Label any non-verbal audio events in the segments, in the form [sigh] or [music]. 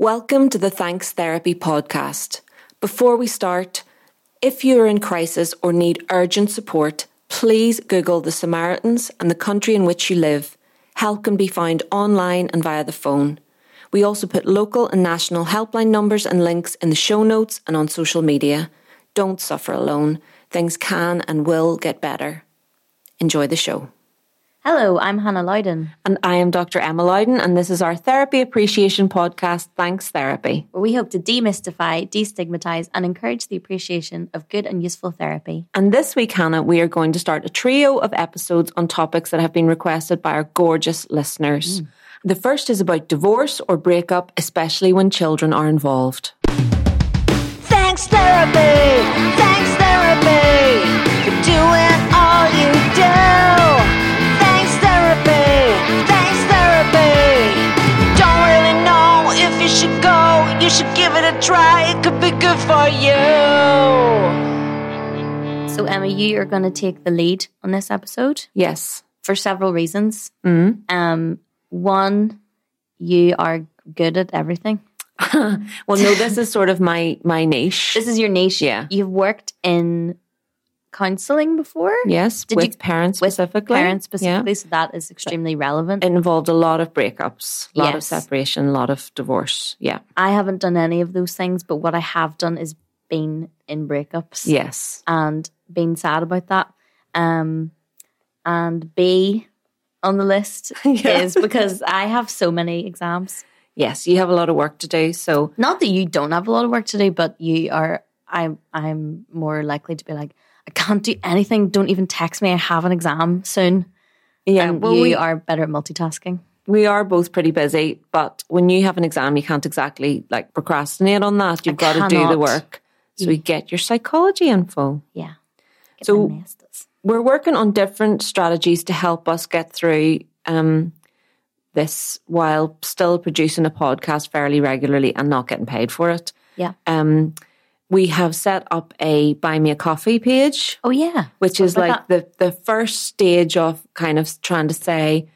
Welcome to the Thanks Therapy podcast. Before we start, if you're in crisis or need urgent support, please Google the Samaritans and the country in which you live. Help can be found online and via the phone. We also put local and national helpline numbers and links in the show notes and on social media. Don't suffer alone. Things can and will get better. Enjoy the show. Hello, I'm Hannah Loudon, And I am Dr. Emma Loudon, and this is our therapy appreciation podcast, Thanks Therapy. where we hope to demystify, destigmatize, and encourage the appreciation of good and useful therapy. And this week, Hannah, we are going to start a trio of episodes on topics that have been requested by our gorgeous listeners. Mm. The first is about divorce or breakup, especially when children are involved. Thanks therapy, thanks should go, you should give it a try. It could be good for you. So, Emma, you are going to take the lead on this episode Yes. for several reasons. Mm. Um, one, you are good at everything. [laughs] well, no, this is sort of my my niche. This is your niche. Yeah. You've worked in counselling before. yes, Did with you- parents With specifically. parents Yeah. specifically, so that is extremely relevant. It involved a lot of breakups, a lot of separation, a lot of divorce. Yeah. I haven't done any of those things, but what I have done is been in breakups. Yes. and being sad about that. Um, and B on the list [laughs] Yeah. is because I have so many exams. Yes, you have a lot of work to do. So Not that you don't have a lot of work to do, but you are. I'm. I'm more likely to be like, I can't do anything. Don't even text me. I have an exam soon. yeah, and well, you we are better at multitasking. we are both pretty busy, but when you have an exam, you can't exactly like procrastinate on that. You've got to do the work. So you get your psychology info. Yeah. Get So- We're working on different strategies to help us get through um, this while still producing a podcast fairly regularly and not getting paid for it. Yeah. Um, we have set up a buy me a coffee page. Oh yeah. which is like the the first stage of kind of trying to say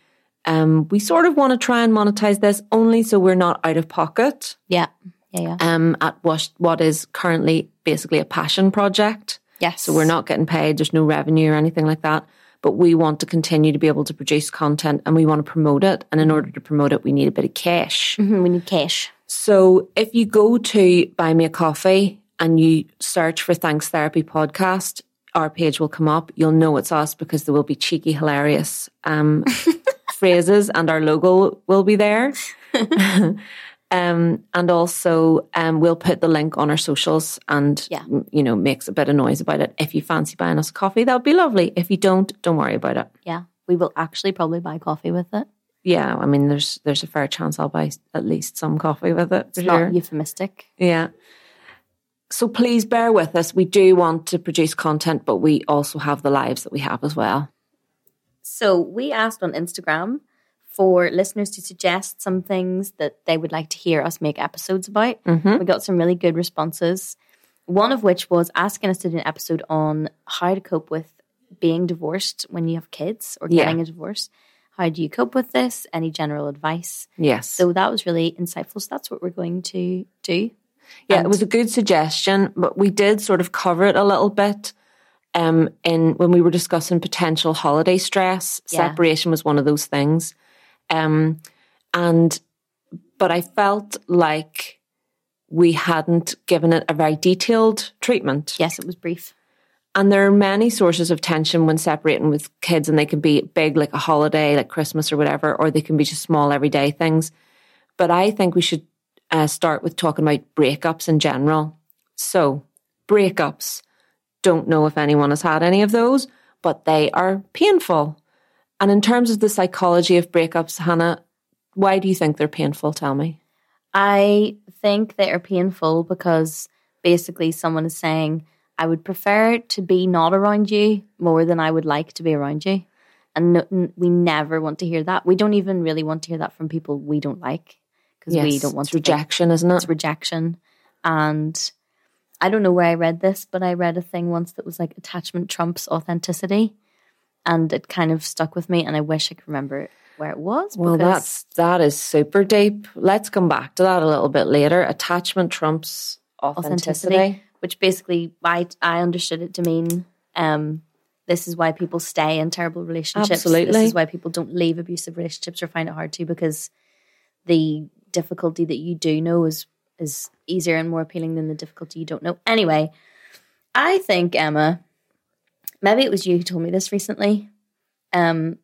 um, we sort of want to try and monetize this only so we're not out of pocket Yeah. Yeah. Yeah. um, at what what is currently basically a passion project. yes. So we're not getting paid. There's no revenue or anything like that. But we want to continue to be able to produce content and we want to promote it. And in order to promote it, we need a bit of cash. Mhm, we need cash. So if you go to buy me a coffee and you search for Thanks Therapy podcast, our page will come up. You'll know it's us because there will be cheeky, hilarious um, [laughs] phrases and our logo will be there. [laughs] um, and also um, we'll put the link on our socials and, Yeah. you know, makes a bit of noise about it. If you fancy buying us coffee, that would be lovely. If you don't, don't worry about it. Yeah. We will actually probably buy coffee with it. Yeah, I mean, there's there's a fair chance I'll buy at least some coffee with it. It's not sure. euphemistic. Yeah. So please bear with us. We do want to produce content, but we also have the lives that we have as well. So we asked on Instagram for listeners to suggest some things that they would like to hear us make episodes about. Mm-hmm. We got some really good responses. One of which was asking us to do an episode on how to cope with being divorced when you have kids or Yeah. getting a divorce. How do you cope with this? Any general advice? Yes. So that was really insightful. So that's what we're going to do. Yeah, and- it was a good suggestion, but we did sort of cover it a little bit. Um, in when we were discussing potential holiday stress, Yeah. separation was one of those things. Um, and but I felt like we hadn't given it a very detailed treatment. Yes, it was brief. And there are many sources of tension when separating with kids, and they can be big, like a holiday, like Christmas or whatever, or they can be just small, everyday things. But I think we should uh, start with talking about breakups in general. So, breakups. Don't know if anyone has had any of those, but they are painful. And in terms of the psychology of breakups, Hannah, why do you think they're painful? Tell me. I think they are painful because basically someone is saying, I would prefer to be not around you more than I would like to be around you. And no, we never want to hear that. We don't even really want to hear that from people we don't like because we Yes, don't want it's to think rejection, isn't it? it's rejection. And I don't know where I read this, but I read a thing once that was like attachment trumps authenticity. And it kind of stuck with me, and I wish I could remember where it was. Well, that's that is super deep. Let's come back to that a little bit later. Attachment trumps authenticity. authenticity, which basically I I understood it to mean um, this is why people stay in terrible relationships. Absolutely. This is why people don't leave abusive relationships or find it hard to because the difficulty that you do know is is easier and more appealing than the difficulty you don't know. Anyway, I think Emma, maybe it was you who told me this recently. Um,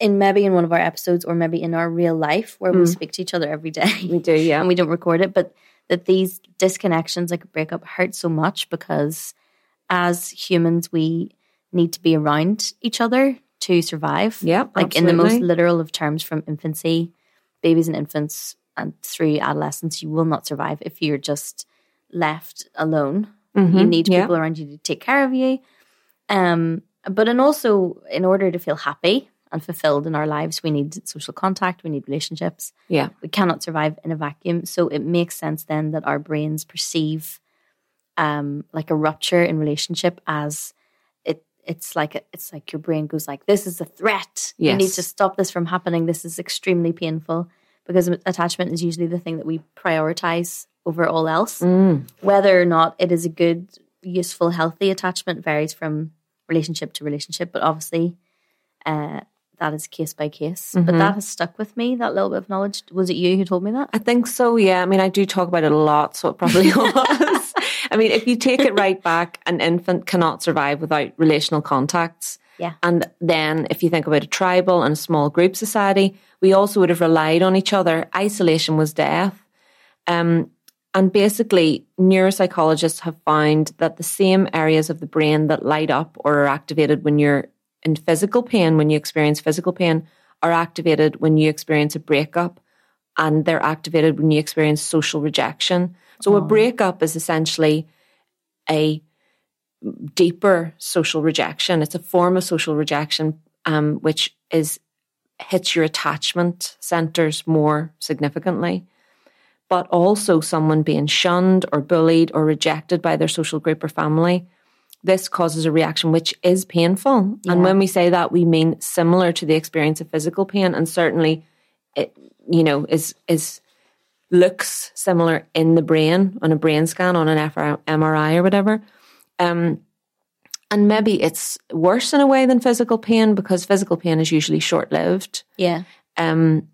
in maybe in one of our episodes or maybe in our real life where we speak to each other every day We do, yeah. [laughs] and we don't record it, but that these disconnections, like a breakup, hurt so much because as humans, we need to be around each other to survive. Yeah, Like in the most literal of terms, from infancy, babies and infants, and through adolescence, you will not survive if you're just left alone. You need Mm-hmm. yeah. people around you to take care of you. Um, but and also, in order to feel happy and fulfilled in our lives, we need social contact, we need relationships yeah. we cannot survive in a vacuum. So it makes sense then that our brains perceive um, like a rupture in relationship as it. It's like a, it's like your brain goes like, "This is a threat. You need to stop this from happening. This is extremely painful." Because attachment is usually the thing that we prioritize over all else. Mm. Whether or not it is a good, useful, healthy attachment varies from relationship to relationship. But obviously, uh, that is case by case. But Mm-hmm. that has stuck with me. That little bit of knowledge. Was it you who told me that? I think so, yeah. I mean, I do talk about it a lot, so it probably [laughs] was. I mean, if you take it right back, an infant cannot survive without relational contacts. Yeah. And then if you think about a tribal and a small group society, we also would have relied on each other. Isolation was death. Um, and basically, neuropsychologists have found that the same areas of the brain that light up or are activated when you're in physical pain, when you experience physical pain, are activated when you experience a breakup and they're activated when you experience social rejection. So a breakup is essentially a deeper social rejection. It's a form of social rejection, um, which is hits your attachment centers more significantly. But also someone being shunned or bullied or rejected by their social group or family. This causes a reaction which is painful. And when we say that, we mean similar to the experience of physical pain, and certainly it, you know, is is looks similar in the brain on a brain scan on an MRI or whatever. Um, and maybe it's worse in a way than physical pain because physical pain is usually short lived. Yeah. Um,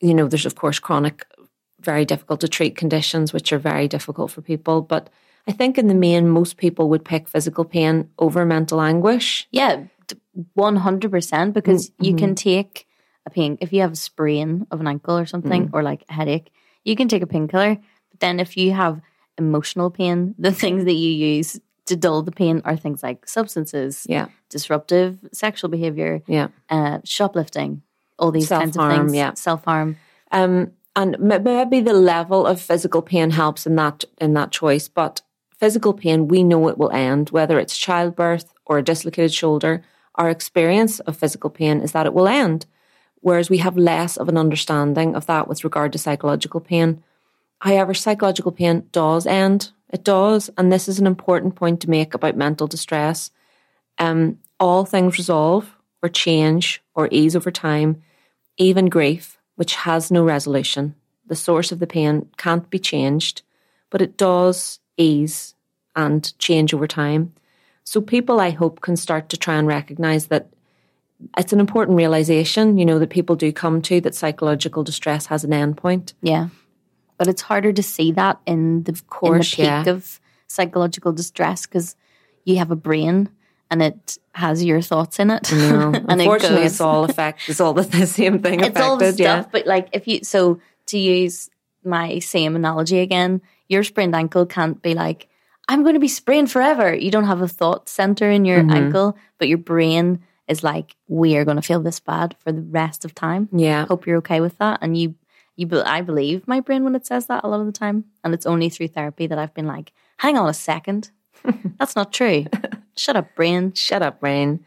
you know, there's of course chronic, very difficult to treat conditions, which are very difficult for people. But I think in the main, most people would pick physical pain over mental anguish. Yeah. One hundred percent. Because you Mm-hmm. can take a pain if you have a sprain of an ankle or something, Mm. or like a headache. You can take a painkiller. But then if you have emotional pain, [laughs] the things that you use to dull the pain are things like substances, Yeah, disruptive sexual behavior, yeah. uh, shoplifting, all these kinds of things. yeah. Self harm. Um, and maybe the level of physical pain helps in that in that choice. But physical pain, we know it will end, whether it's childbirth or a dislocated shoulder. Our experience of physical pain is that it will end, whereas we have less of an understanding of that with regard to psychological pain. However, psychological pain does end. It does, and this is an important point to make about mental distress. Um, all things resolve or change or ease over time, even grief, which has no resolution. The source of the pain can't be changed, but it does ease and change over time. So people, I hope, can start to try and recognize that it's an important realization, you know, that people do come to that psychological distress has an endpoint. Yeah. But it's harder to see that in the, course, in the peak yeah. of psychological distress because you have a brain and it has your thoughts in it. [laughs] and Unfortunately, it goes, it's all affect. It's all the, the [laughs] same thing it's affected. all the stuff. But like if you, so to use my same analogy again, your sprained ankle can't be like, I'm going to be sprained forever. You don't have a thought center in Mm-hmm. your ankle, but your brain is like, we are going to feel this bad for the rest of time. Yeah. Hope you're okay with that. And you, you, be- I believe my brain when it says that a lot of the time. And it's only through therapy that I've been like, hang on a second. [laughs] That's not true. Shut up, brain. Shut up, brain.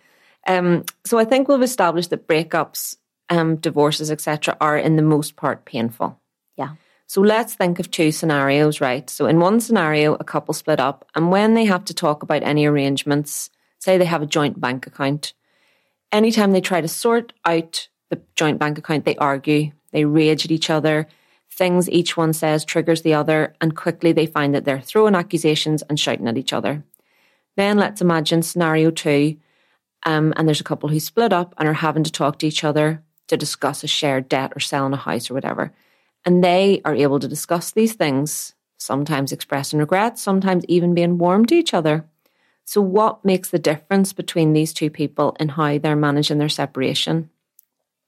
Um, so I think we've established that breakups, um, divorces, etc., are in the most part painful. Yeah. So let's think of two scenarios, right? So in one scenario, a couple split up, and when they have to talk about any arrangements, say they have a joint bank account, anytime they try to sort out the joint bank account, they argue, they rage at each other. Things each one says triggers the other, and quickly they find that they're throwing accusations and shouting at each other. Then let's imagine scenario two, um, and there's a couple who split up and are having to talk to each other to discuss a shared debt or selling a house or whatever. And they are able to discuss these things, sometimes expressing regret, sometimes even being warm to each other. So, what makes the difference between these two people and how they're managing their separation?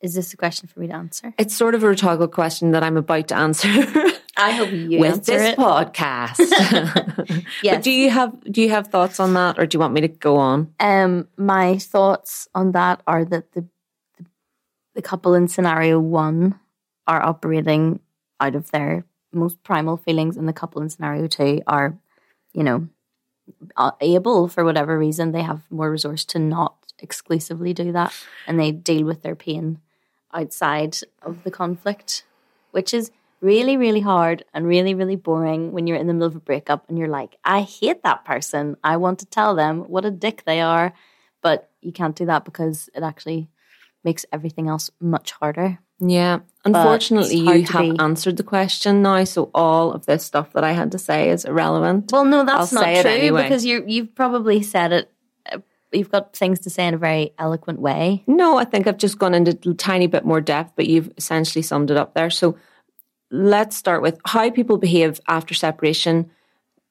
Is this a question for me to answer? It's sort of a rhetorical question that I'm about to answer [laughs] I hope you with answer this it. podcast. [laughs] Yes. But do you have do you have thoughts on that, or do you want me to go on? Um, my thoughts on that are that the, the the couple in scenario one are operating out of their most primal feelings, and the couple in scenario two are, you know, able for whatever reason they have more resource to not exclusively do that, and they deal with their pain outside of the conflict, which is really, really hard and really, really boring when you're in the middle of a breakup and you're like, I hate that person. I want to tell them what a dick they are. But you can't do that because it actually makes everything else much harder. Yeah. Unfortunately, you have be- answered the question now, so all of this stuff that I had to say is irrelevant. Well, no, that's I'll not true anyway. because you you've probably said it. You've got things to say in a very eloquent way. No, I think I've just gone into a tiny bit more depth, but you've essentially summed it up there. So let's start with how people behave after separation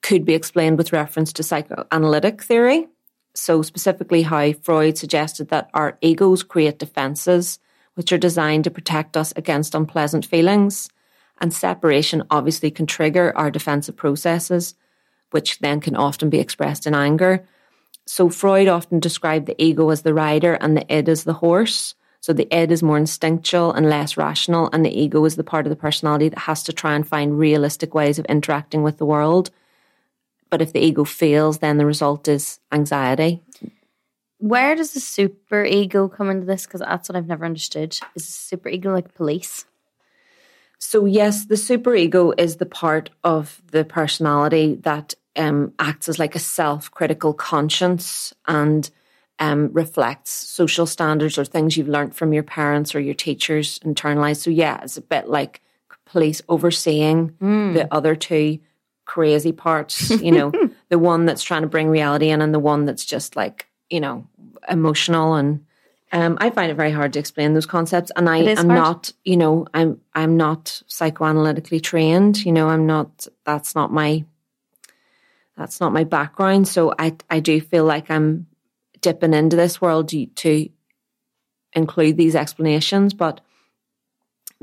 could be explained with reference to psychoanalytic theory. So, specifically, how Freud suggested that our egos create defenses which are designed to protect us against unpleasant feelings. And separation obviously can trigger our defensive processes, which then can often be expressed in anger. So Freud often described the ego as the rider and the id as the horse. So the id is more instinctual and less rational, and the ego is the part of the personality that has to try and find realistic ways of interacting with the world. But if the ego fails, then the result is anxiety. Where does the super ego come into this? Because that's what I've never understood. Is the super ego like police? So yes, the super ego is the part of the personality that um, acts as like a self-critical conscience and um, reflects social standards or things you've learnt from your parents or your teachers internalized. So yeah, it's a bit like police overseeing the other two crazy parts. You know, [laughs] the one that's trying to bring reality in and the one that's just like you know emotional and. Um, I find it very hard to explain those concepts, and I am hard. not, you know, I'm I'm not psychoanalytically trained. You know, I'm not. That's not my. That's not my background. So I I do feel like I'm dipping into this world to, include these explanations, but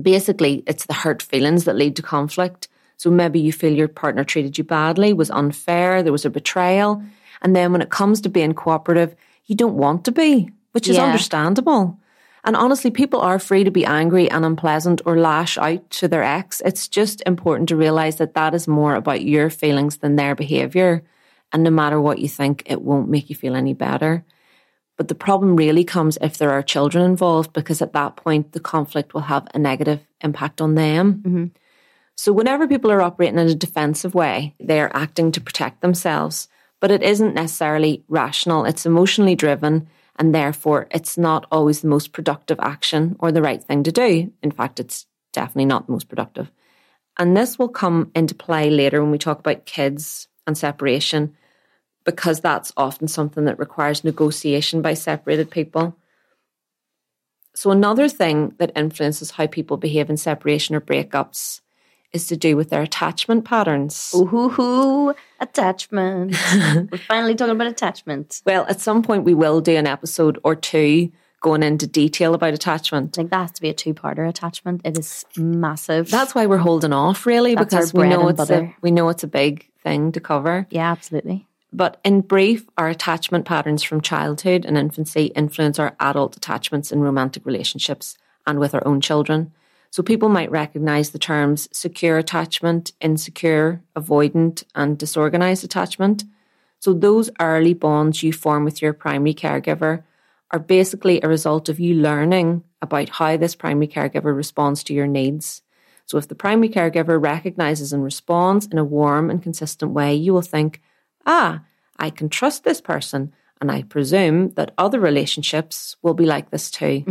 basically it's the hurt feelings that lead to conflict. So maybe you feel your partner treated you badly, was unfair, there was a betrayal, and then when it comes to being cooperative, you don't want to be, which is Yeah. understandable. And honestly, people are free to be angry and unpleasant or lash out to their ex. It's just important to realize that that is more about your feelings than their behavior. And no matter what you think, it won't make you feel any better. But the problem really comes if there are children involved, because at that point, the conflict will have a negative impact on them. Mm-hmm. So, whenever people are operating in a defensive way, they are acting to protect themselves, but it isn't necessarily rational. It's emotionally driven, and therefore, it's not always the most productive action or the right thing to do. In fact, it's definitely not the most productive. And this will come into play later when we talk about kids and separation, because that's often something that requires negotiation by separated people. So, another thing that influences how people behave in separation or breakups is to do with their attachment patterns. Ooh, hoo, hoo, attachment. [laughs] We're finally talking about attachment. Well, at some point, we will do an episode or two going into detail about attachment. I think that has to be a two-parter attachment. It is massive. That's why we're holding off, really, That's because we know it's a, we know it's a big thing to cover. yeah, absolutely. But in brief, our attachment patterns from childhood and infancy influence our adult attachments in romantic relationships and with our own children. So people might recognize the terms secure attachment, insecure, avoidant, and disorganized attachment. So those early bonds you form with your primary caregiver are basically a result of you learning about how this primary caregiver responds to your needs. So if the primary caregiver recognizes and responds in a warm and consistent way, you will think, ah, I can trust this person. And I presume that other relationships will be like this too.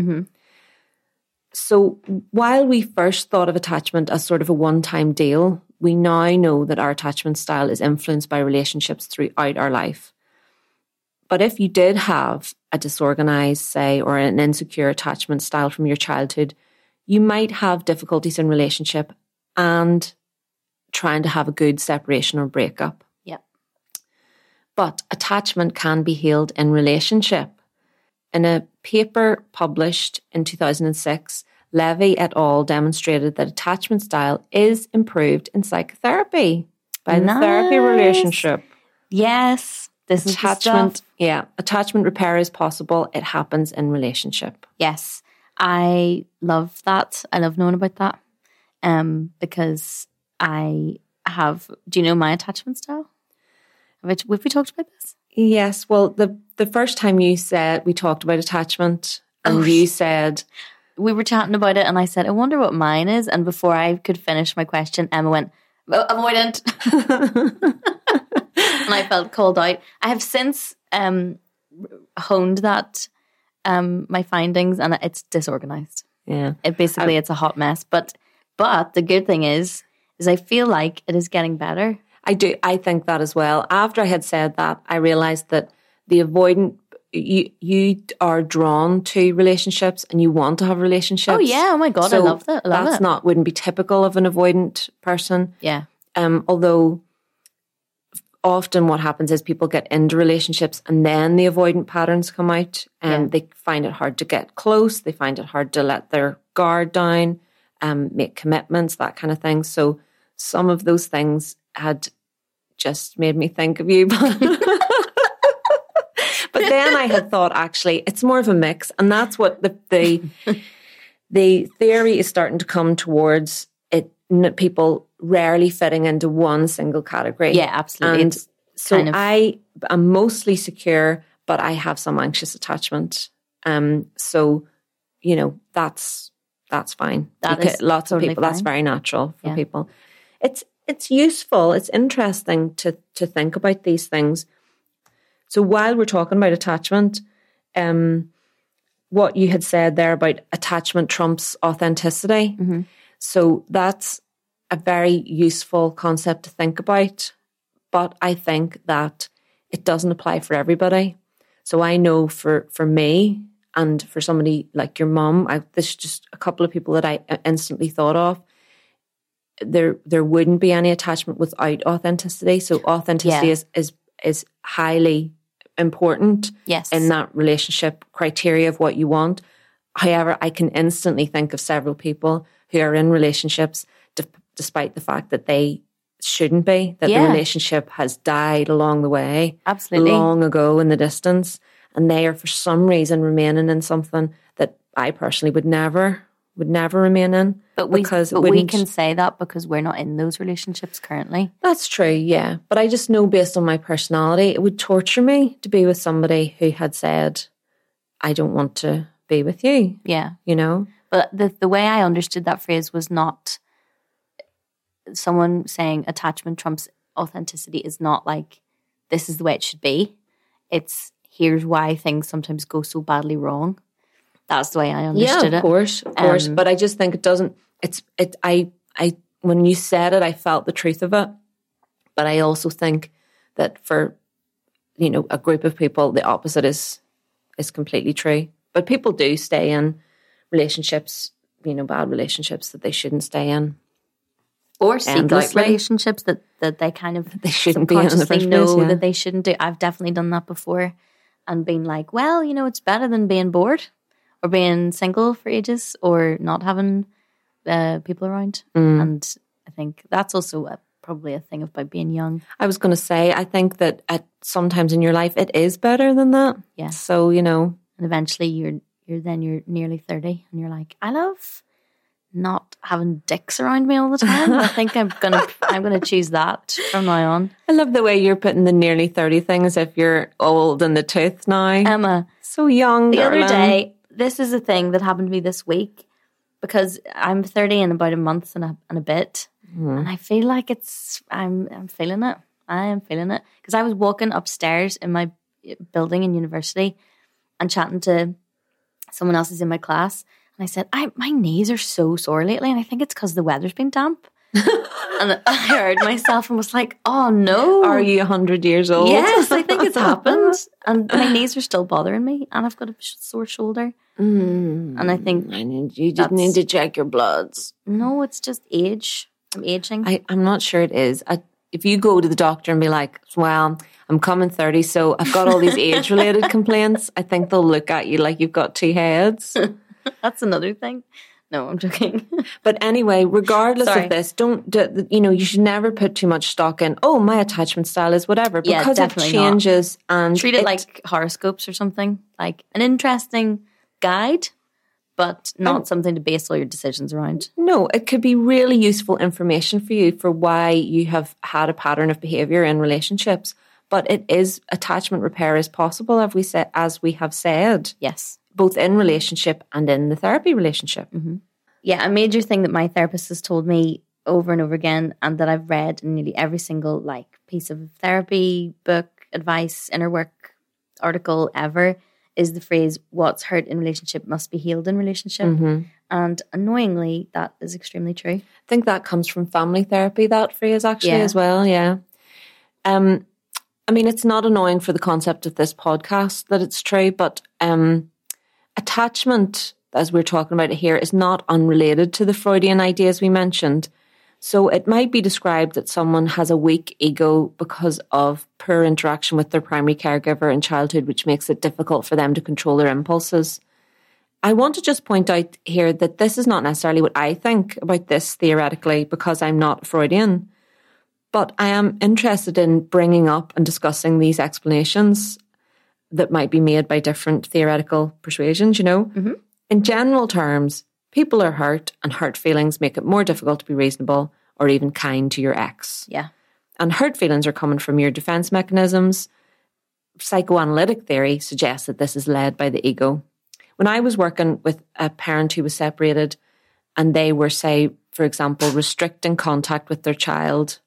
So while we first thought of attachment as sort of a one time deal, we now know that our attachment style is influenced by relationships throughout our life. But if you did have a disorganized, say, or an insecure attachment style from your childhood, you might have difficulties in relationship and trying to have a good separation or breakup. Yep. But attachment can be healed in relationship. In a paper published in 2006, Levy et al. demonstrated that attachment style is improved in psychotherapy by the therapy relationship. Yes. This Attachment, yeah, attachment repair is possible. It happens in relationship. Yes. I love that. I love knowing about that. Um, because I have do you know my attachment style? Have, I, have we talked about this? Yes, well, the the first time you said we talked about attachment, and Oh, you said, we were chatting about it and I said, I wonder what mine is. And before I could finish my question, Emma went, "Oh, avoidant. [laughs] and I felt called out. I have since um, honed that, um, my findings, and it's disorganized. yeah, It basically it's a hot mess. But but the good thing is, is I feel like it is getting better. I do. I think that as well. After I had said that, I realized that the avoidant you you are drawn to relationships and you want to have relationships. Oh yeah! Oh my god! I love that. I love that's it. not wouldn't be typical of an avoidant person. yeah. Um, although often what happens is people get into relationships and then the avoidant patterns come out and Yeah. they find it hard to get close. They find it hard to let their guard down, um, make commitments, that kind of thing. So some of those things had just made me think of you. [laughs] [laughs] but then I had thought actually it's more of a mix, and that's what the the the theory is starting to come towards it. People rarely fitting into one single category. Yeah, absolutely. And It's so kind of- I am mostly secure, but I have some anxious attachment. Um, so you know that's that's fine. That You is lots totally of people. That's very natural for Yeah. people. It's it's useful. It's interesting to to think about these things. So while we're talking about attachment, um, what you had said there about attachment trumps authenticity. Mm-hmm. So that's a very useful concept to think about. But I think that it doesn't apply for everybody. So I know for for me and for somebody like your mum, this is just a couple of people that I instantly thought of. There there wouldn't be any attachment without authenticity. So authenticity Yeah. is is is highly important Yes. in that relationship criteria of what you want. However, I can instantly think of several people who are in relationships d- despite the fact that they shouldn't be, that Yeah. the relationship has died along the way, Absolutely. long ago in the distance, and they are for some reason remaining in something that I personally would never would never remain in. But we, because but we can say that because we're not in those relationships currently. That's true, yeah. But I just know based on my personality, it would torture me to be with somebody who had said, I don't want to be with you, Yeah. you know? But the the way I understood that phrase was not someone saying attachment trumps authenticity is not like this is the way it should be. It's here's why things sometimes go so badly wrong. That's the way I understood yeah, of it. course, of course. Um, but I just think it doesn't. It's it. I I when you said it, I felt the truth of it. But I also think that for you know a group of people, the opposite is is completely true. But people do stay in relationships, you know, bad relationships that they shouldn't stay in. Or endlessly. relationships that, that they kind of [laughs] They shouldn't be in in the first know place, yeah. that they shouldn't do. I've definitely done that before and been like, well, you know, it's better than being bored or being single for ages or not having uh, people around. Mm. And I think that's also a, probably a thing about being young. I was going to say, I think that at sometimes in your life it is better than that. Yeah. So you know, And eventually you're you're then you're nearly thirty and you're like, I love not having dicks around me all the time. I think I'm gonna [laughs] I'm gonna choose that from now on. I love the way you're putting the nearly thirty thing as if you're old in the tooth now. Emma, so young. the other day, this is a thing that happened to me this week because I'm 30 in about a month and a, and a bit, mm-hmm. and I feel like it's I'm I'm feeling it. I am feeling it because I was walking upstairs in my building in university and chatting to someone else who's in my class, And I said, I my knees are so sore lately, and I think it's because the weather's been damp. [laughs] and I heard myself and was like, oh no. Are you 100 years old? Yes, I think it's happened. [laughs] And my knees are still bothering me, and I've got a sore shoulder. Mm, And I think, I need, you just need to check your bloods. no, it's just age. I'm aging. I, I'm not sure it is. I, if you go to the doctor and be like, well, I'm coming 30, so I've got all these [laughs] age related complaints, I think they'll look at you like you've got two heads. [laughs] That's another thing. No, I'm joking. [laughs] But anyway, regardless Sorry. of this, don't, you know, you should never put too much stock in, oh, my attachment style is whatever, Yeah, because it definitely not. changes and Treat it, like horoscopes or something, like an interesting guide, but not something to base all your decisions around. No, it could be really useful information for you for why you have had a pattern of behavior in relationships. But it is attachment repair is possible, as we said, as we have said, Yes. Both in relationship and in the therapy relationship. Yeah, a major thing that my therapist has told me over and over again, and that I've read in nearly every single like piece of therapy, book, advice, inner work article ever, is the phrase "What's hurt in relationship must be healed in relationship." And annoyingly, that is extremely true. I think that comes from family therapy. That phrase actually Yeah. as well. Yeah. Um, I mean, it's not annoying for the concept of this podcast that it's true, but um, attachment, as we're talking about it here, is not unrelated to the Freudian ideas we mentioned. So it might be described that someone has a weak ego because of poor interaction with their primary caregiver in childhood, which makes it difficult for them to control their impulses. I want to just point out here that this is not necessarily what I think about this theoretically because I'm not Freudian. But I am interested in bringing up and discussing these explanations that might be made by different theoretical persuasions, you know? Mm-hmm. In general terms, people are hurt, and hurt feelings make it more difficult to be reasonable or even kind to your ex. Yeah. And hurt feelings are coming from your defense mechanisms. Psychoanalytic theory suggests that this is led by the ego. When I was working with a parent who was separated and they were, say, for example, restricting contact with their child,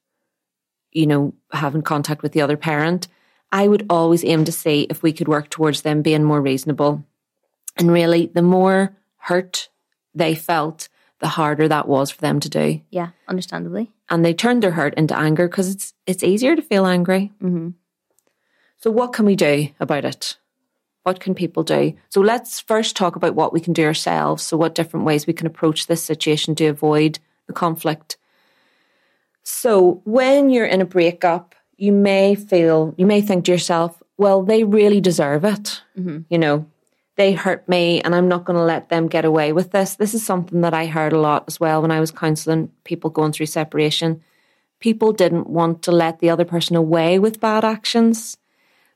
you know, having contact with the other parent, I would always aim to see if we could work towards them being more reasonable. And really, the more hurt they felt, the harder that was for them to do. Yeah, understandably. And they turned their hurt into anger because it's it's easier to feel angry. Mm-hmm. So what can we do about it? What can people do? So let's first talk about what we can do ourselves. So what different ways we can approach this situation to avoid the conflict. So when you're in a breakup, you may feel, you may think to yourself, well, they really deserve it. Mm-hmm. You know, they hurt me and I'm not going to let them get away with this. This is something that I heard a lot as well when I was counseling people going through separation. People didn't want to let the other person away with bad actions.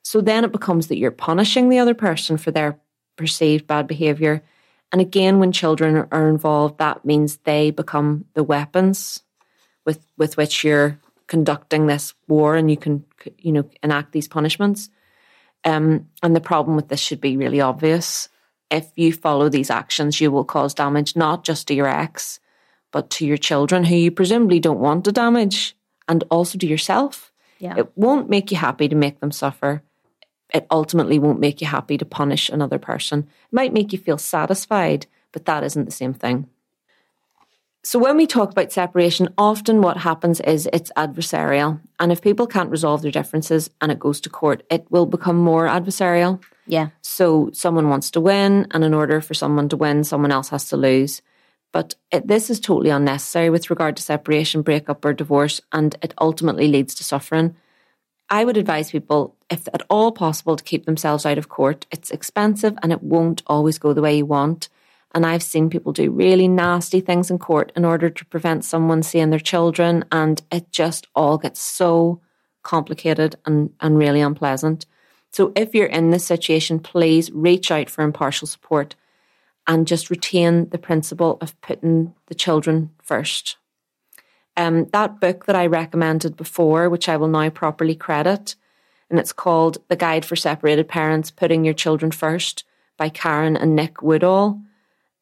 So then it becomes that you're punishing the other person for their perceived bad behavior. And again, when children are involved, that means they become the weapons with, with which you're conducting this war and you can, you know, enact these punishments. Um, and the problem with this should be really obvious. If you follow these actions, you will cause damage not just to your ex, but to your children who you presumably don't want to damage, and also to yourself. Yeah. It won't make you happy to make them suffer. It ultimately won't make you happy to punish another person. It might make you feel satisfied, but that isn't the same thing. So, when we talk about separation, often what happens is it's adversarial. And if people can't resolve their differences and it goes to court, it will become more adversarial. Yeah. So someone wants to win, and in order for someone to win, someone else has to lose. But it, this is totally unnecessary with regard to separation, breakup, or divorce, and it ultimately leads to suffering. I would advise people, if at all possible, to keep themselves out of court. It's expensive and it won't always go the way you want. And I've seen people do really nasty things in court in order to prevent someone seeing their children, and it just all gets so complicated and, and really unpleasant. So if you're in this situation, please reach out for impartial support and just retain the principle of putting the children first. Um, that book that I recommended before, which I will now properly credit, and it's called The Guide for Separated Parents Putting Your Children First by Karen and Nick Woodall.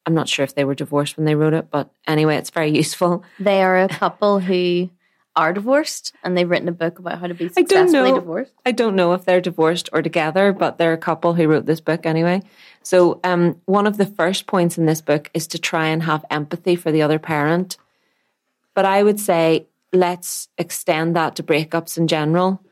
I'm not sure if they were divorced when they wrote it, but anyway, it's very [laughs] useful. They are a couple who are divorced and they've written a book about how to be I don't know. divorced. I don't know if they're divorced or together, but they're a couple who wrote this book anyway. So, um, one of the first points in this book is to try and have empathy for the other parent. But I would say let's extend that to breakups in general.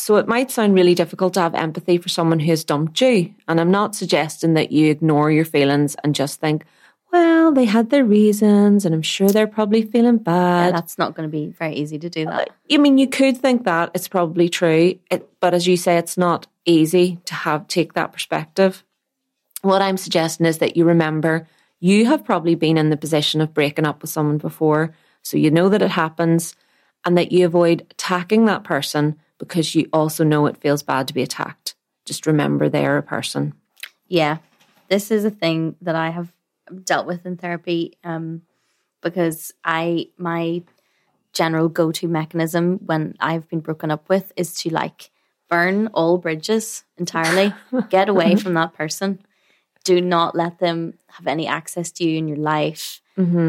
So, it might sound really difficult to have empathy for someone who has dumped you. And I'm not suggesting that you ignore your feelings and just think, well, they had their reasons and I'm sure they're probably feeling bad. Yeah, that's not going to be very easy to do that. I mean, you could think that it's probably true, it, but as you say, it's not easy to have take that perspective. What I'm suggesting is that you remember you have probably been in the position of breaking up with someone before, so you know that it happens, and that you avoid attacking that person because you also know it feels bad to be attacked. Just remember they're a person. Yeah, this is a thing that I have dealt with in therapy um, because I my general go to mechanism when I've been broken up with is to like burn all bridges entirely, [laughs] get away from that person, do not let them have any access to you in your life,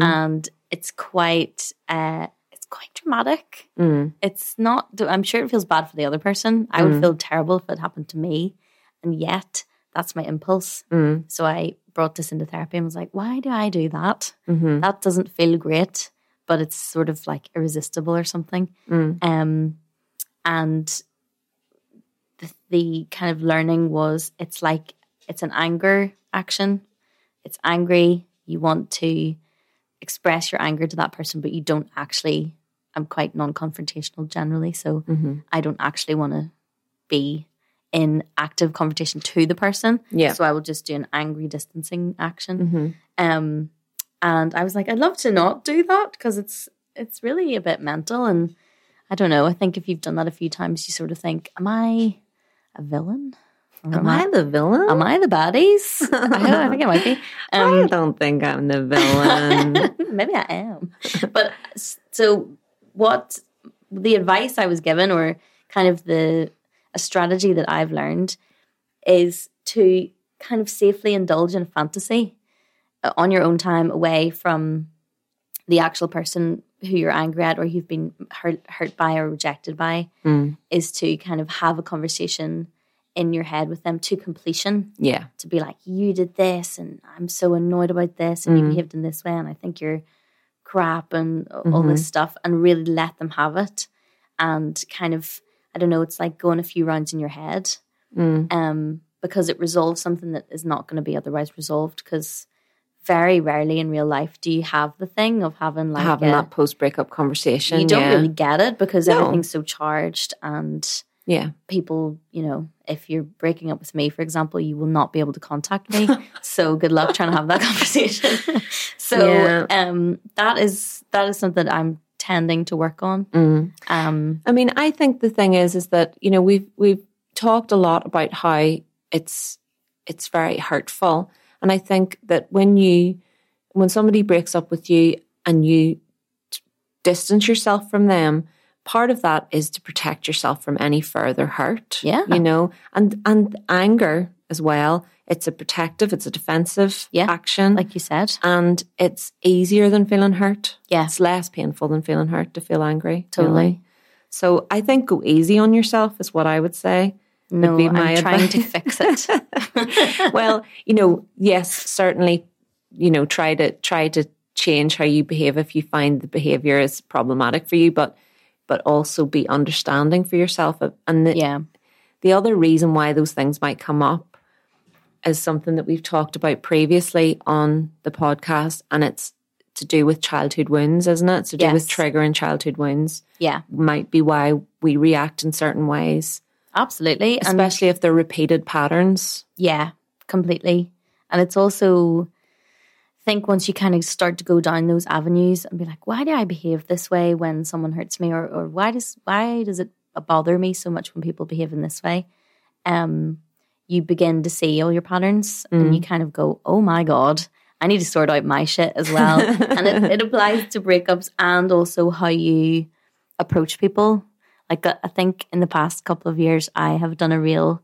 and it's quite uh, quite dramatic. Mm. It's not. I'm sure it feels bad for the other person. I would feel terrible if it happened to me, and yet that's my impulse. Mm. So I brought this into therapy and was like, why do I do that? Mm-hmm. That doesn't feel great, but it's sort of like irresistible or something. Mm. Um, and the, the kind of learning was it's like it's an anger action. It's angry. You want to express your anger to that person, but you don't actually. I'm quite non confrontational generally. So Mm-hmm. I don't actually want to be in active confrontation to the person. Yeah. So I will just do an angry distancing action. Mm-hmm. Um, and I was like, I'd love to not do that because it's it's really a bit mental. And I don't know. I think if you've done that a few times, you sort of think, Am I a villain? Or Am I the villain? Am I the baddies? I, don't, I think I might be. [laughs] I Um, don't think I'm the villain. [laughs] maybe I am. But so what the advice I was given or kind of the a strategy that I've learned is to kind of safely indulge in fantasy uh, on your own time away from the actual person who you're angry at or you've been hurt hurt by or rejected by Mm. is to kind of have a conversation in your head with them to completion yeah. to be like, you did this, and I'm so annoyed about this, and you behaved in this way, and I think you're crap, and all this stuff, and really let them have it, and kind of, I don't know, it's like going a few rounds in your head, Mm. um, because it resolves something that is not going to be otherwise resolved. Because very rarely in real life do you have the thing of having like Having a- that post breakup conversation. you don't yeah. really get it because No. everything's so charged and Yeah. people, you know, if you're breaking up with me, for example, you will not be able to contact me. [laughs] so good luck trying to have that [laughs] conversation. [laughs] so Yeah. um, that is that is something I'm tending to work on. Mm. Um, I mean, I think the thing is, is that you know we've we've talked a lot about how it's it's very hurtful, and I think that when you when somebody breaks up with you and you distance yourself from them, part of that is to protect yourself from any further hurt. Yeah. you know, and and anger as well. It's a protective, it's a defensive Yeah, action, like you said, and it's easier than feeling hurt. Yeah. It's less painful than feeling hurt to feel angry. Totally. really. So I think go easy on yourself is what I would say. no, be I'm trying to fix it. [laughs] well, you know, yes, certainly, you know, try to try to change how you behave if you find the behavior is problematic for you, but but also be understanding for yourself. And the, yeah, the other reason why those things might come up is something that we've talked about previously on the podcast, and it's to do with childhood wounds, isn't it? To do with triggering childhood wounds. yeah, Might be why we react in certain ways, absolutely. And especially if they're repeated patterns. Yeah, completely. And it's also think once you kind of start to go down those avenues and be like, why do I behave this way when someone hurts me, or or why does why does it bother me so much when people behave in this way? Um, you begin to see all your patterns, and you kind of go, oh my god. I need to sort out my shit as well. [laughs] and it, it applies to breakups and also how you approach people. Like, I think in the past couple of years, I have done a real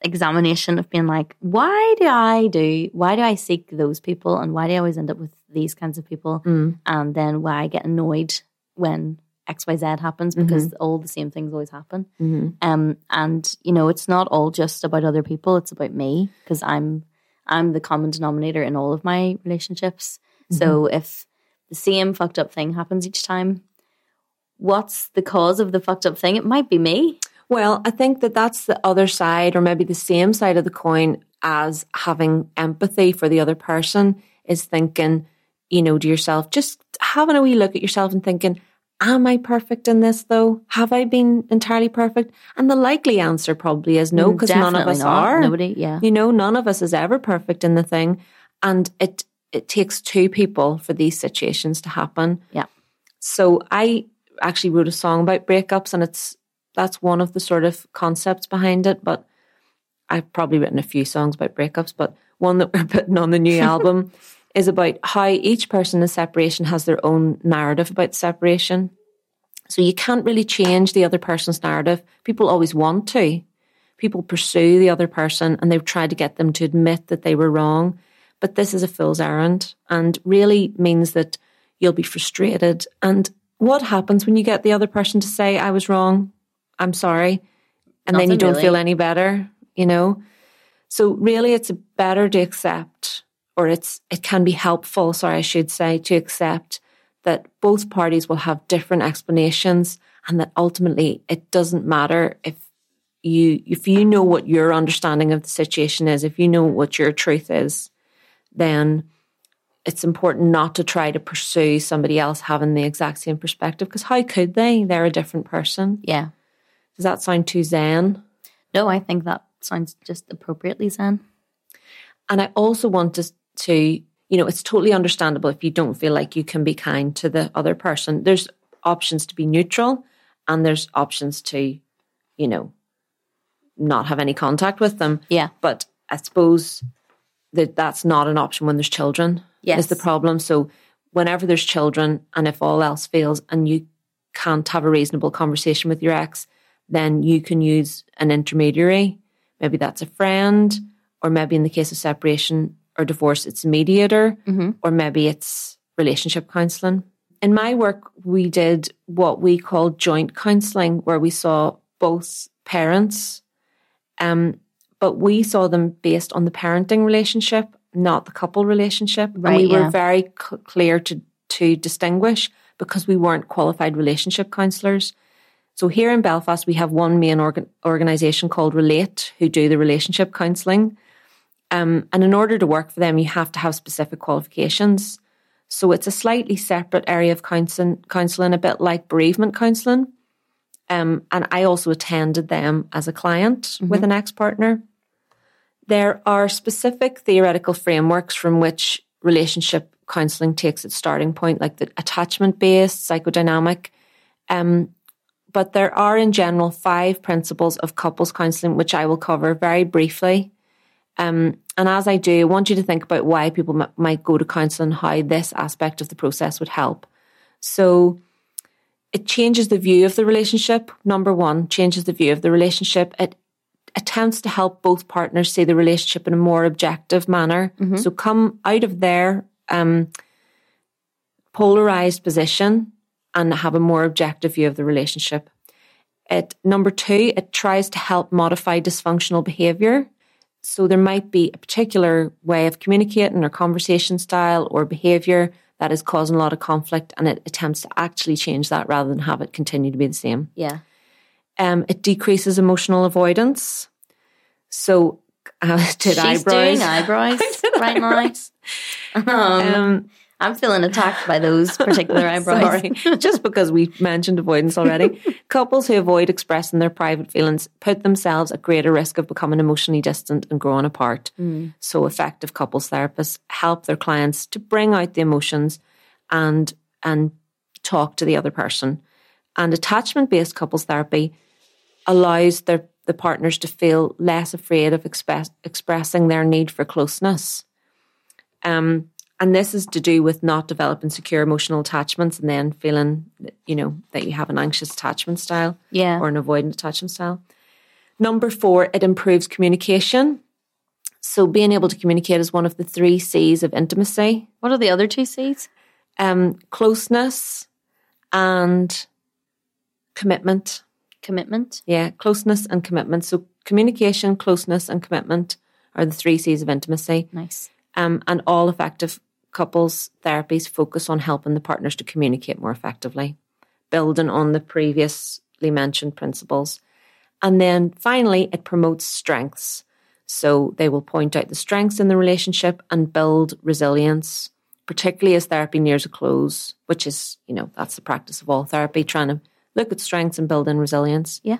examination of being like, why do I do, why do I seek those people and why do I always end up with these kinds of people? Mm. And then why I get annoyed when XYZ happens because all the same things always happen. Mm-hmm. Um, and you know, it's not all just about other people; it's about me because I'm I'm the common denominator in all of my relationships. So if the same fucked up thing happens each time, what's the cause of the fucked up thing? It might be me. Well, I think that that's the other side, or maybe the same side of the coin as having empathy for the other person is thinking, you know, to yourself, just having a wee look at yourself and thinking, am I perfect in this though? Have I been entirely perfect? And the likely answer probably is no, mm, because none of us not. are. Nobody, yeah. You know, none of us is ever perfect in the thing. And it it takes two people for these situations to happen. Yeah. So I actually wrote a song about breakups and it's that's one of the sort of concepts behind it. But I've probably written a few songs about breakups, but one that [laughs] we're putting on the new [laughs] album is about how each person in separation has their own narrative about separation. So you can't really change the other person's narrative. People always want to. People pursue the other person and they've tried to get them to admit that they were wrong. But this is a fool's errand and really means that you'll be frustrated. And what happens when you get the other person to say, I was wrong, I'm sorry, and then you don't really. feel any better, you know? So really it's better to accept or it's it can be helpful, sorry, I should say, to accept that both parties will have different explanations and that ultimately it doesn't matter if you if you know what your understanding of the situation is, if you know what your truth is, then it's important not to try to pursue somebody else having the exact same perspective because how could they? They're a different person. Yeah. Does that sound too zen? No, I think that sounds just appropriately zen. And I also want us to, you know, it's totally understandable if you don't feel like you can be kind to the other person. There's options to be neutral and there's options to, you know, not have any contact with them. Yeah. But I suppose that that's not an option when there's children. Yes. Is the problem. So whenever there's children and if all else fails and you can't have a reasonable conversation with your ex, then you can use an intermediary. Maybe that's a friend, or maybe in the case of separation or divorce, it's a mediator, or maybe it's relationship counseling. In my work, we did what we call joint counseling, where we saw both parents, um, but we saw them based on the parenting relationship, not the couple relationship. and Right, we were very c- clear to to distinguish because we weren't qualified relationship counselors. So here in Belfast, we have one main organ- organization called Relate who do the relationship counselling. Um, and in order to work for them, you have to have specific qualifications. So it's a slightly separate area of counselling, counselling a bit like bereavement counselling. Um, and I also attended them as a client with an ex partner. There are specific theoretical frameworks from which relationship counselling takes its starting point, like the attachment based, psychodynamic. Um, but there are, in general, five principles of couples counselling, which I will cover very briefly. Um, and as I do, I want you to think about why people m- might go to counselling, and how this aspect of the process would help. So, it changes the view of the relationship. Number one, changes the view of the relationship. It attempts to help both partners see the relationship in a more objective manner. So come out of their um, polarized position and have a more objective view of the relationship. It number two, it tries to help modify dysfunctional behavior. So there might be a particular way of communicating or conversation style or behavior that is causing a lot of conflict and it attempts to actually change that rather than have it continue to be the same. Yeah. Um, it decreases emotional avoidance. So I [laughs] did She's eyebrows. doing eyebrows [laughs] right now. Um, Um, I'm feeling attacked by those [laughs] particular eyebrows. Sorry, [laughs] just because we mentioned avoidance already. [laughs] Couples who avoid expressing their private feelings put themselves at greater risk of becoming emotionally distant and growing apart. So, effective couples therapists help their clients to bring out the emotions and and talk to the other person. And attachment based couples therapy allows their the partners to feel less afraid of express, expressing their need for closeness. Um, and this is to do with not developing secure emotional attachments and then feeling, that, you know, that you have an anxious attachment style Yeah. or an avoidant attachment style. Number four, it improves communication. So being able to communicate is one of the three C's of intimacy. What are the other two C's? Um, closeness and commitment. Commitment. Yeah, closeness and commitment. So communication, closeness, and commitment are the three C's of intimacy. Nice. Um, and all effective couples therapies focus on helping the partners to communicate more effectively, building on the previously mentioned principles. And then finally, it promotes strengths. So they will point out the strengths in the relationship and build resilience, particularly as therapy nears a close, which is, you know, that's the practice of all therapy, trying to look at strengths and build in resilience. Yeah.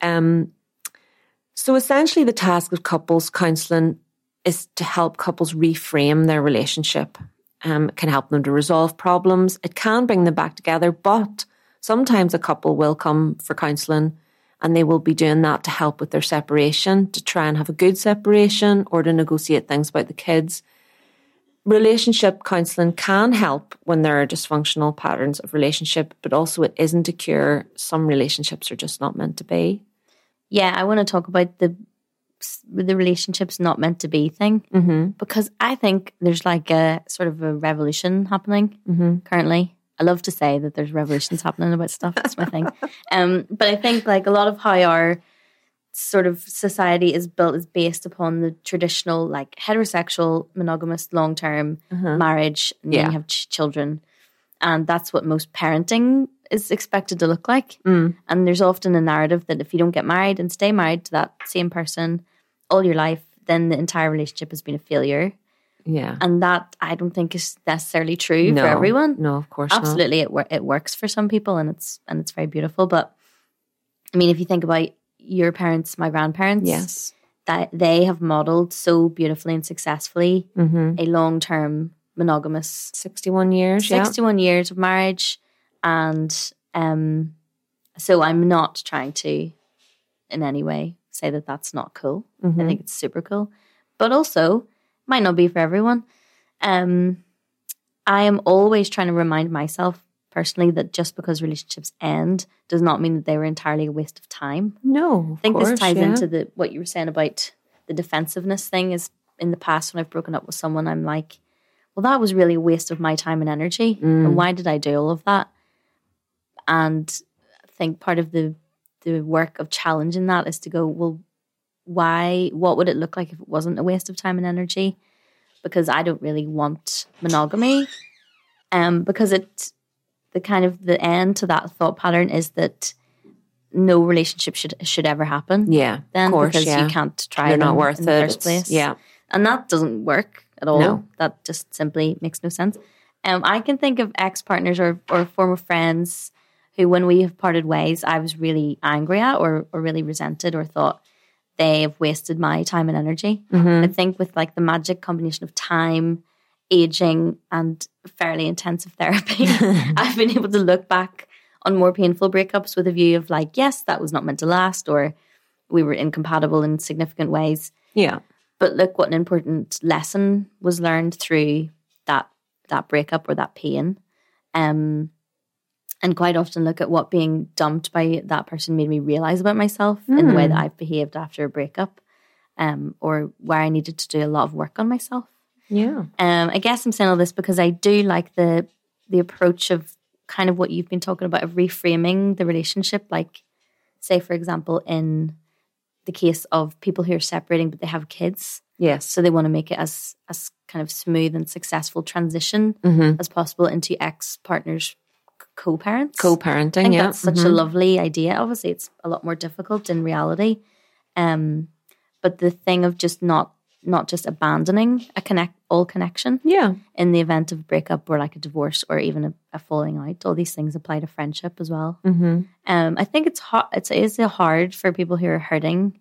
Um, so essentially, the task of couples counselling is to help couples reframe their relationship. Um, can help them to resolve problems. It can bring them back together, but sometimes a couple will come for counselling and they will be doing that to help with their separation, to try and have a good separation or to negotiate things about the kids. Relationship counselling can help when there are dysfunctional patterns of relationship, but also it isn't a cure. Some relationships are just not meant to be. Yeah, I want to talk about the the relationships not meant to be thing Mm-hmm. because I think there's like a sort of a revolution happening Mm-hmm. currently. I love to say that there's revolutions happening about stuff. That's my thing. [laughs] Um, but I think like a lot of how our sort of society is built is based upon the traditional like heterosexual monogamous long term marriage and then Yeah. you have ch- children and that's what most parenting is expected to look like Mm. and there's often a narrative that if you don't get married and stay married to that same person all your life then the entire relationship has been a failure Yeah. and that I don't think is necessarily true no, for everyone No, of course not. absolutely it wor- it works for some people and it's and it's very beautiful but i mean if you think about your parents my grandparents Yes. that they have modeled so beautifully and successfully Mm-hmm. a long-term monogamous 61 years. Yeah. 61 years of marriage and um so i'm not trying to in any way say that that's not cool Mhm. i think it's super cool but also might not be for everyone um i am always trying to remind myself personally that just because relationships end does not mean that they were entirely a waste of time No. I think of this ties yeah. into the what you were saying about the defensiveness thing. Is in the past when I've broken up with someone, I'm like, well, that was really a waste of my time and energy, Mm. and why did I do all of that? And I think part of the the work of challenging that is to go, well, why? What would it look like if it wasn't a waste of time and energy? Because I don't really want monogamy, um, because it the kind of the end to that thought pattern is that no relationship should should ever happen Yeah. then of course. because yeah. you can't try They're not worth in it. the first It's- place. Yeah. And that doesn't work at all. No. That just simply makes no sense. Um, I can think of ex partners or, or former friends who, when we have parted ways, I was really angry at or, or really resented or thought they have wasted my time and energy. Mm-hmm. I think with like the magic combination of time, aging, and fairly intensive therapy, [laughs] I've been able to look back on more painful breakups with a view of like, yes, that was not meant to last, or we were incompatible in significant ways. Yeah. But look what an important lesson was learned through that that breakup or that pain. Um and quite often look at what being dumped by that person made me realize about myself in the way that I've behaved after a breakup. Um, or where I needed to do a lot of work on myself. Yeah. Um, I guess I'm saying all this because I do like the the approach of kind of what you've been talking about of reframing the relationship. Like, say for example, in the case of people who are separating but they have kids, Yes. so they want to make it as as kind of smooth and successful transition Mm-hmm. as possible into ex partners co parents. Co-parenting. think yeah. that's such a Mhm. lovely idea. Obviously, it's a lot more difficult in reality. Um, but the thing of just not not just abandoning a connect all connection Yeah. in the event of a breakup or like a divorce or even a, a falling out. All these things apply to friendship as well. Mm-hmm. Um, I think it's hard. It's is hard for people who are hurting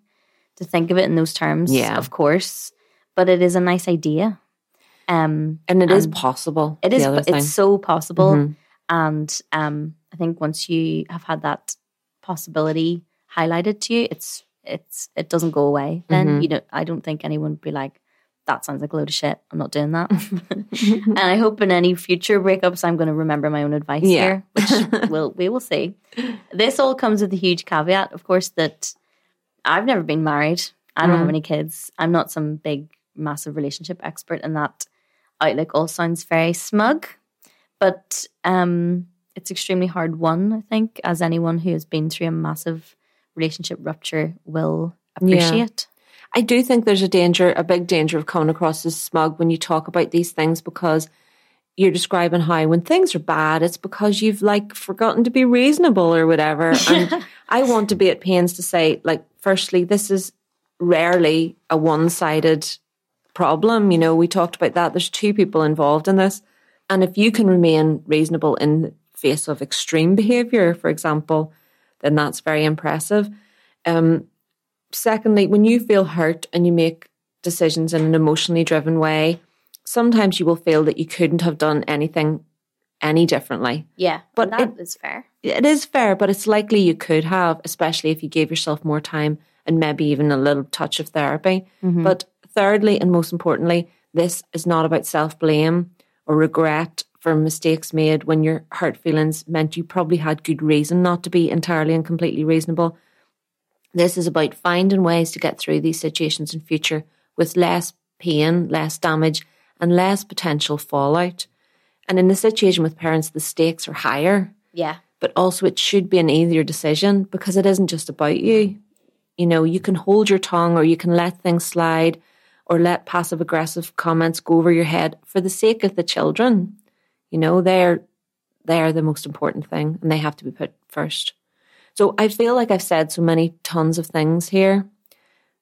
to think of it in those terms. Yeah. of course, but it is a nice idea. Um, And it is And possible. it is. thing. It's so possible, Mhm. and um, I think once you have had that possibility highlighted to you, it's it's it doesn't go away. Then Mhm. you know, I don't think anyone would be like, "That sounds like a load of shit. I'm not doing that." [laughs] [laughs] and I hope in any future breakups, I'm going to remember my own advice Yeah. here, which [laughs] we'll we will see. This all comes with a huge caveat, of course, that I've never been married. I don't Mm. have any kids. I'm not some big, massive relationship expert, and that outlook all sounds very smug. But um, it's extremely hard one, I think, as anyone who has been through a massive relationship rupture will appreciate. I do think there's a danger, a big danger of coming across as smug when you talk about these things because you're describing how when things are bad, it's because you've like forgotten to be reasonable or whatever. And [laughs] I want to be at pains to say, like, firstly, this is rarely a one sided problem. You know, we talked about that. There's two people involved in this. And if you can remain reasonable in the face of extreme behavior, for example, then that's very impressive. Um, secondly, when you feel hurt and you make decisions in an emotionally driven way, sometimes you will feel that you couldn't have done anything any differently. Yeah, But that it- is fair. It is fair, but it's likely you could have, especially if you gave yourself more time and maybe even a little touch of therapy. But thirdly, and most importantly, this is not about self blame or regret for mistakes made when your hurt feelings meant you probably had good reason not to be entirely and completely reasonable. This is about finding ways to get through these situations in future with less pain, less damage, and less potential fallout. And in the situation with parents, the stakes are higher Yeah. but also it should be an easier decision because it isn't just about you. You know, you can hold your tongue or you can let things slide or let passive aggressive comments go over your head for the sake of the children. You know, they're they're the most important thing and they have to be put first. So I feel like I've said so many tons of things here.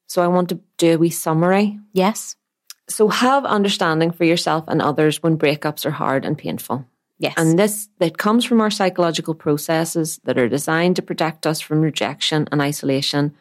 So I want to do a wee summary. Yes. So have understanding for yourself and others when breakups are hard and painful. Yes. And this that comes from our psychological processes that are designed to protect us from rejection and isolation.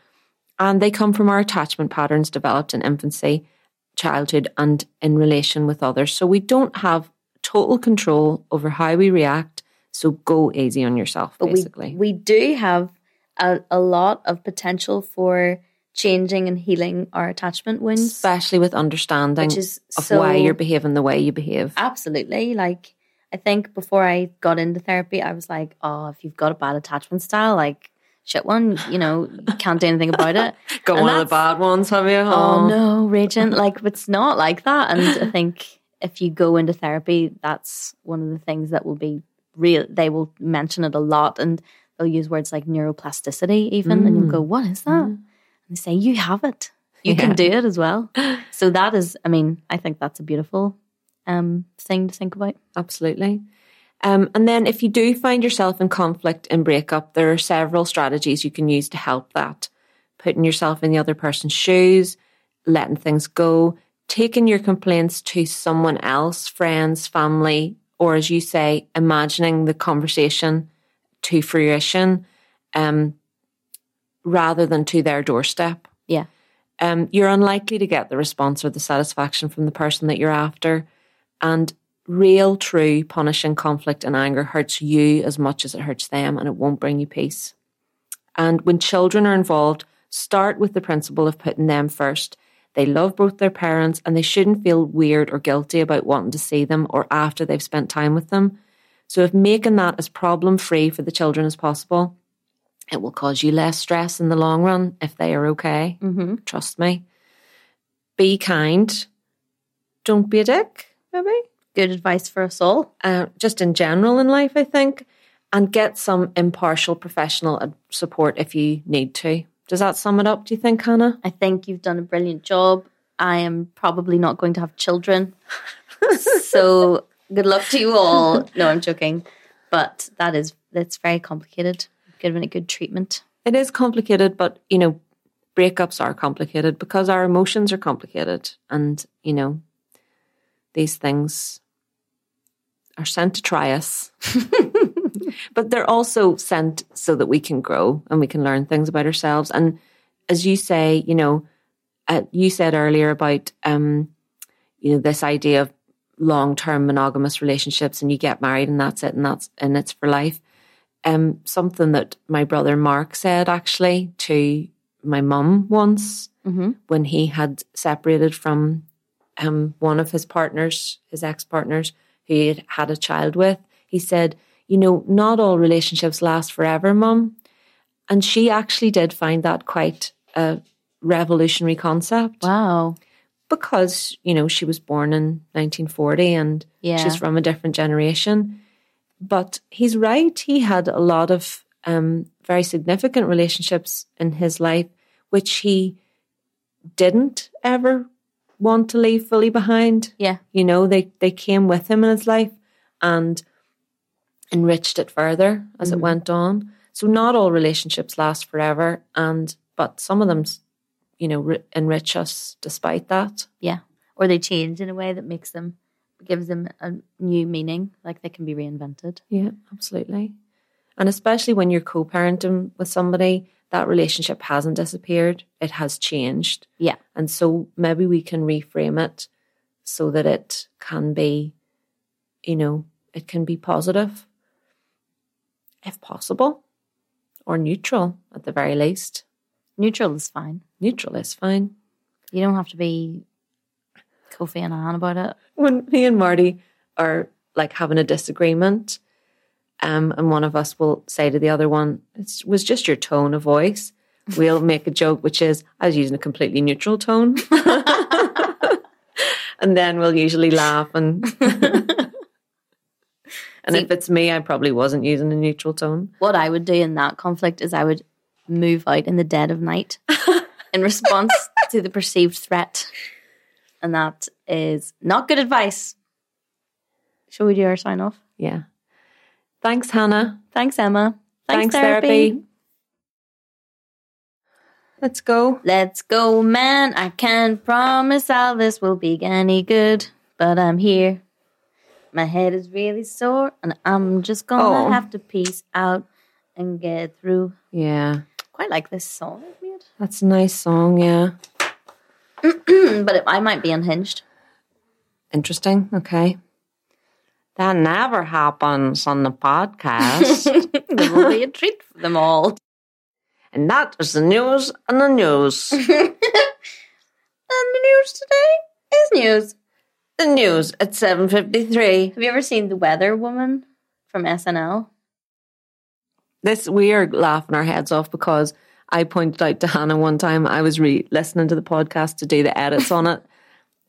And they come from our attachment patterns developed in infancy, childhood, and in relation with others. So we don't have total control over how we react. So go easy on yourself, but basically. we we do have a, a lot of potential for changing and healing our attachment wounds. Especially with understanding Which is of so- why you're behaving the way you behave. Absolutely. Like I think before I got into therapy, I was like, oh, if you've got a bad attachment style, like shit one, you know, can't do anything about it. [laughs] Got And one of the bad ones, have you? Oh no, Regent. Like it's not like that. And I think if you go into therapy, that's one of the things that will be real. They will mention it a lot and they'll use words like neuroplasticity even. And you'll go, what is that? And they say, you have it. You Yeah. can do it as well. [laughs] So that is, I mean, I think that's a beautiful um, thing to think about. Absolutely. Um, and then if you do find yourself in conflict and breakup, there are several strategies you can use to help that. Putting yourself in the other person's shoes, letting things go, taking your complaints to someone else, friends, family, or as you say, imagining the conversation to fruition um, rather than to their doorstep Yeah. um, you're unlikely to get the response or the satisfaction from the person that you're after. And real, true punishing conflict and anger hurts you as much as it hurts them, and it won't bring you peace. And when children are involved, start with the principle of putting them first. They love both their parents and they shouldn't feel weird or guilty about wanting to see them or after they've spent time with them. So, if making that as problem free for the children as possible, it will cause you less stress in the long run if they are okay. Mm-hmm. Trust me. Be kind. Don't be a dick, maybe. Good advice for us all. Uh, just in general in life, I think. And get some impartial professional support if you need to. Does that sum it up, do you think, Hannah? I think you've done a brilliant job. I am probably not going to have children. [laughs] so good luck to you all. No, I'm joking. But that is that's very complicated. Given a good treatment. It is complicated, but, you know, breakups are complicated because our emotions are complicated. And, you know, these things are sent to try us. [laughs] but they're also sent so that we can grow and we can learn things about ourselves. And as you say, you know, uh, you said earlier about, um, you know, this idea of long-term monogamous relationships and you get married and that's it and that's, and it's for life. Um, something that my brother Mark said actually to my mum once Mm-hmm. when he had separated from um, one of his partners, his ex partners, who he had had a child with. He said, You know, not all relationships last forever, mum. And she actually did find that quite a revolutionary concept Wow. because, you know, she was born in 1940 and Yeah. she's from a different generation. but he's right. He had a lot of um, very significant relationships in his life, which he didn't ever want to leave fully behind. Yeah. You know, they, they came with him in his life and enriched it further as it mm-hmm. went on. So not all relationships last forever, and but some of them, you know, re- enrich us despite that. Yeah. Or they change in a way that makes them, gives them a new meaning, like they can be reinvented. Yeah, absolutely. And especially when you're co-parenting with somebody, that relationship hasn't disappeared; it has changed. Yeah. And so maybe we can reframe it so that it can be, you know, it can be positive if possible, or neutral at the very least. Neutral is fine. Neutral is fine. You don't have to be Kofi Annan about it. When me and Marty are like having a disagreement, um, and one of us will say to the other one, "It was just your tone of voice." We'll make a joke, which is, "I was using a completely neutral tone," [laughs] and then we'll usually laugh and. [laughs] And See- if it's me, I probably wasn't using a neutral tone. What I would do in that conflict is I would move out in the dead of night [laughs] in response to the perceived threat. And that is not good advice. Shall we do our sign off? Yeah. Thanks, Hannah. Thanks, Emma. Thanks, therapy. Let's go. Let's go, man. I can't promise all this will be any good, but I'm here. My head is really sore, and I'm just gonna Oh. have to peace out and get through. Yeah. Quite like this song That's a nice song. Yeah. [clears throat] but it, I might be unhinged. Interesting. Okay. That never happens on the podcast. [laughs] there will be a treat for them all. and that is the news and the news. [laughs] And the news today is news. The news at 7.53. Have you ever seen The Weather Woman from SNL? This, we are laughing our heads off because I pointed out to Hannah one time, I was re- listening to the podcast to do the edits on it.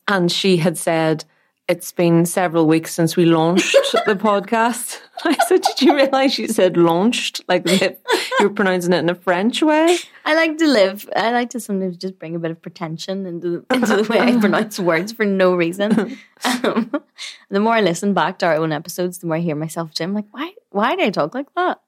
And she had said, it's been several weeks since we launched [laughs] the podcast. [laughs] I said, did you realize you said launched? Like [laughs] you're pronouncing it in a French way? I like to live. I like to sometimes just bring a bit of pretension into into the way I pronounce words for no reason. Um, the more I listen back to our own episodes, the more I hear myself. Jim, like, why? Why do I talk like that?